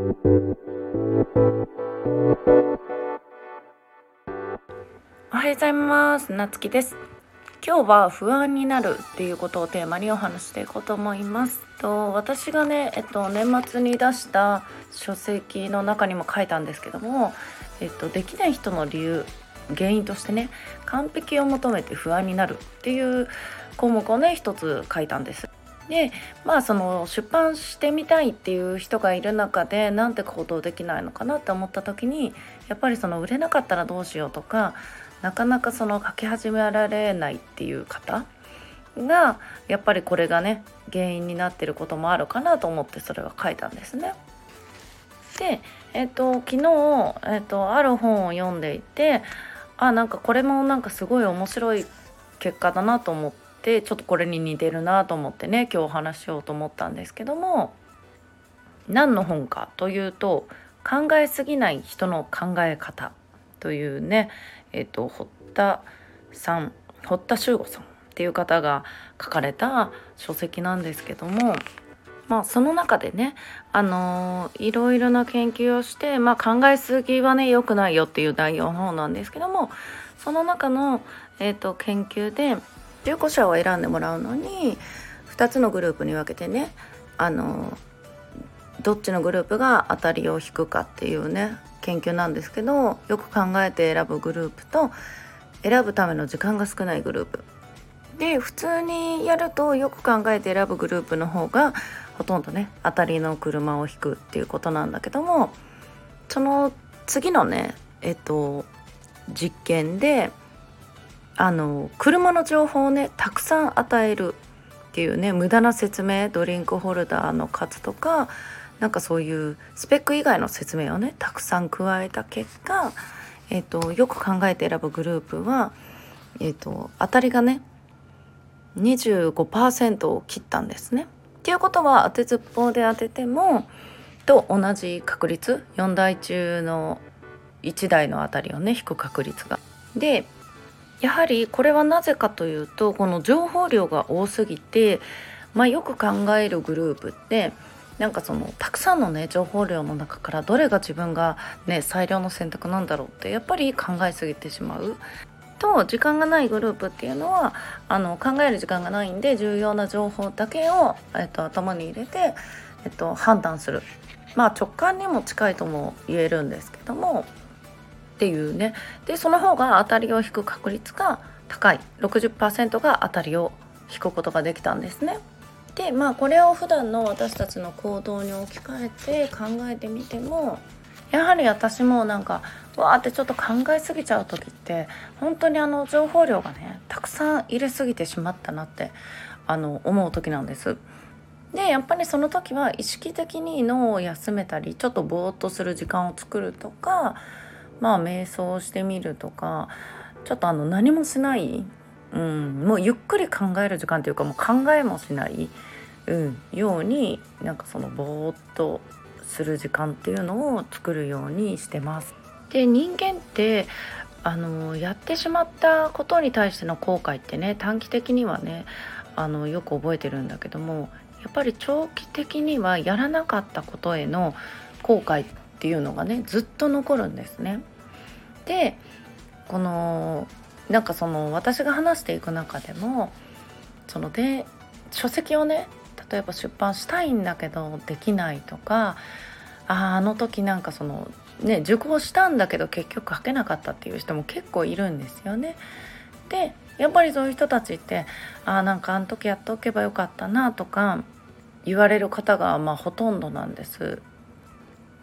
おはようございます。なつきです。今日は不安になるっていうことをテーマにお話していこうと思いますと私がね、えっと、年末に出した書籍の中にも書いたんですけども、えっと、できない人の理由原因としてね完璧を求めて不安になるっていう項目をね一つ書いたんです。でまあその出版してみたいっていう人がいる中でなんて行動できないのかなって思った時にやっぱりその売れなかったらどうしようとかなかなかその書き始められないっていう方がやっぱりこれがね原因になってることもあるかなと思ってそれは書いたんですね。で、えっと、昨日、えっと、ある本を読んでいてあなんかこれもなんかすごい面白い結果だなと思ってちょっとこれに似てるなと思ってね今日お話ししようと思ったんですけども何の本かというと「考えすぎない人の考え方」というねえっ、と堀田さん堀田修吾さんっていう方が書かれた書籍なんですけどもまあその中でねあのー、いろいろな研究をして、まあ、考えすぎはね良くないよっていう内容の方なんですけどもその中の、えーと、研究で流行者を選んでもらうのに2つのグループに分けてねあのどっちのグループが当たりを引くかっていうね研究なんですけどよく考えて選ぶグループと選ぶための時間が少ないグループ。で普通にやるとよく考えて選ぶグループの方がほとんどね当たりの車を引くっていうことなんだけどもその次のねえっと実験であの車の情報をねたくさん与えるっていうね無駄な説明ドリンクホルダーの数とかなんかそういうスペック以外の説明をねたくさん加えた結果、えっと、よく考えて選ぶグループは、えっと、当たりがね25%を切ったんですね。っていうことは当てずっぽうで当ててもと同じ確率4台中の1台の当たりをね引く確率が。でやはりこれはなぜかというとこの情報量が多すぎて、まあ、よく考えるグループってなんかそのたくさんのね情報量の中からどれが自分がね最良の選択なんだろうってやっぱり考えすぎてしまう。と時間がないグループっていうのはあの考える時間がないんで重要な情報だけを、えっと、頭に入れて、えっと、判断する。まあ直感にも近いとも言えるんですけどもっていうねでその方が当たりを引く確率が高い60%が当たりを引くことができたんですね。でまあこれを普段の私たちの行動に置き換えて考えてみてもやはり私もなんかわーってちょっと考えすぎちゃう時って本当にあの情報量がねたくさん入れすぎてしまったなってあの思う時なんです。でやっぱりその時は意識的に脳を休めたりちょっとぼーっとする時間を作るとかまあ瞑想してみるとかちょっとあの何もしない、うん、もうゆっくり考える時間というかもう考えもしない、うん、ようになんかそのぼーっとする時間っていうのを作るようにしてます。で人間ってあのやってしまったことに対しての後悔ってね短期的にはねあのよく覚えてるんだけどもやっぱり長期的にはやらなかったことへの後悔っていうのがねずっと残るんですね。でこのなんかその私が話していく中でもそので書籍をね例えば出版したいんだけどできないとかああの時なんかそのね受講したんだけど結局書けなかったっていう人も結構いるんですよね。でやっぱりそういう人たちってああなんかあの時やっておけばよかったなとか言われる方がまあほとんどなんです。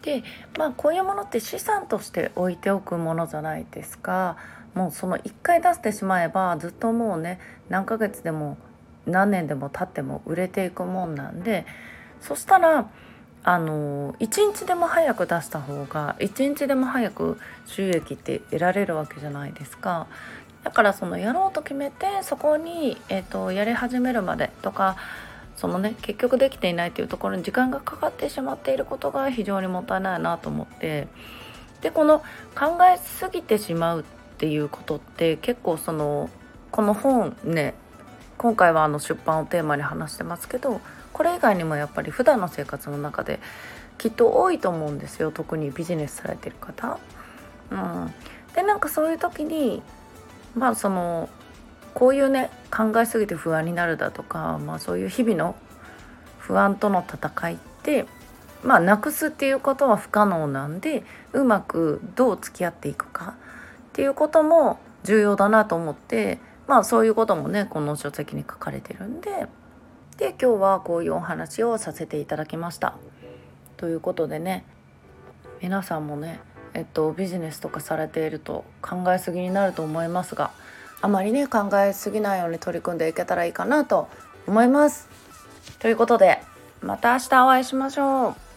でまあこういうものって資産として置いておくものじゃないですか。もうその1回出してしまえばずっともうね何ヶ月でも何年でも経っても売れていくもんなんでそしたらあの1日でも早く出した方が1日でも早く収益って得られるわけじゃないですか。だからそのやろうと決めてそこに、えーと、やり始めるまでとかそのね結局できていないっていうところに時間がかかってしまっていることが非常にもったいないなと思ってでこの考えすぎてしまうっていうことって結構そのこの本ね今回はあの出版をテーマに話してますけどこれ以外にもやっぱり普段の生活の中できっと多いと思うんですよ特にビジネスされてる方。うん、でなんかそういう時にまあそのこういうね考えすぎて不安になるだとか、まあ、そういう日々の不安との戦いってまあなくすっていうことは不可能なんでうまくどう付き合っていくかっていうことも重要だなと思ってまあそういうこともねこの書籍に書かれてるんでで今日はこういうお話をさせていただきました。ということでね皆さんもねえっとビジネスとかされていると考えすぎになると思いますがあまりね考えすぎないように取り組んでいけたらいいかなと思います。ということでまた明日お会いしましょう。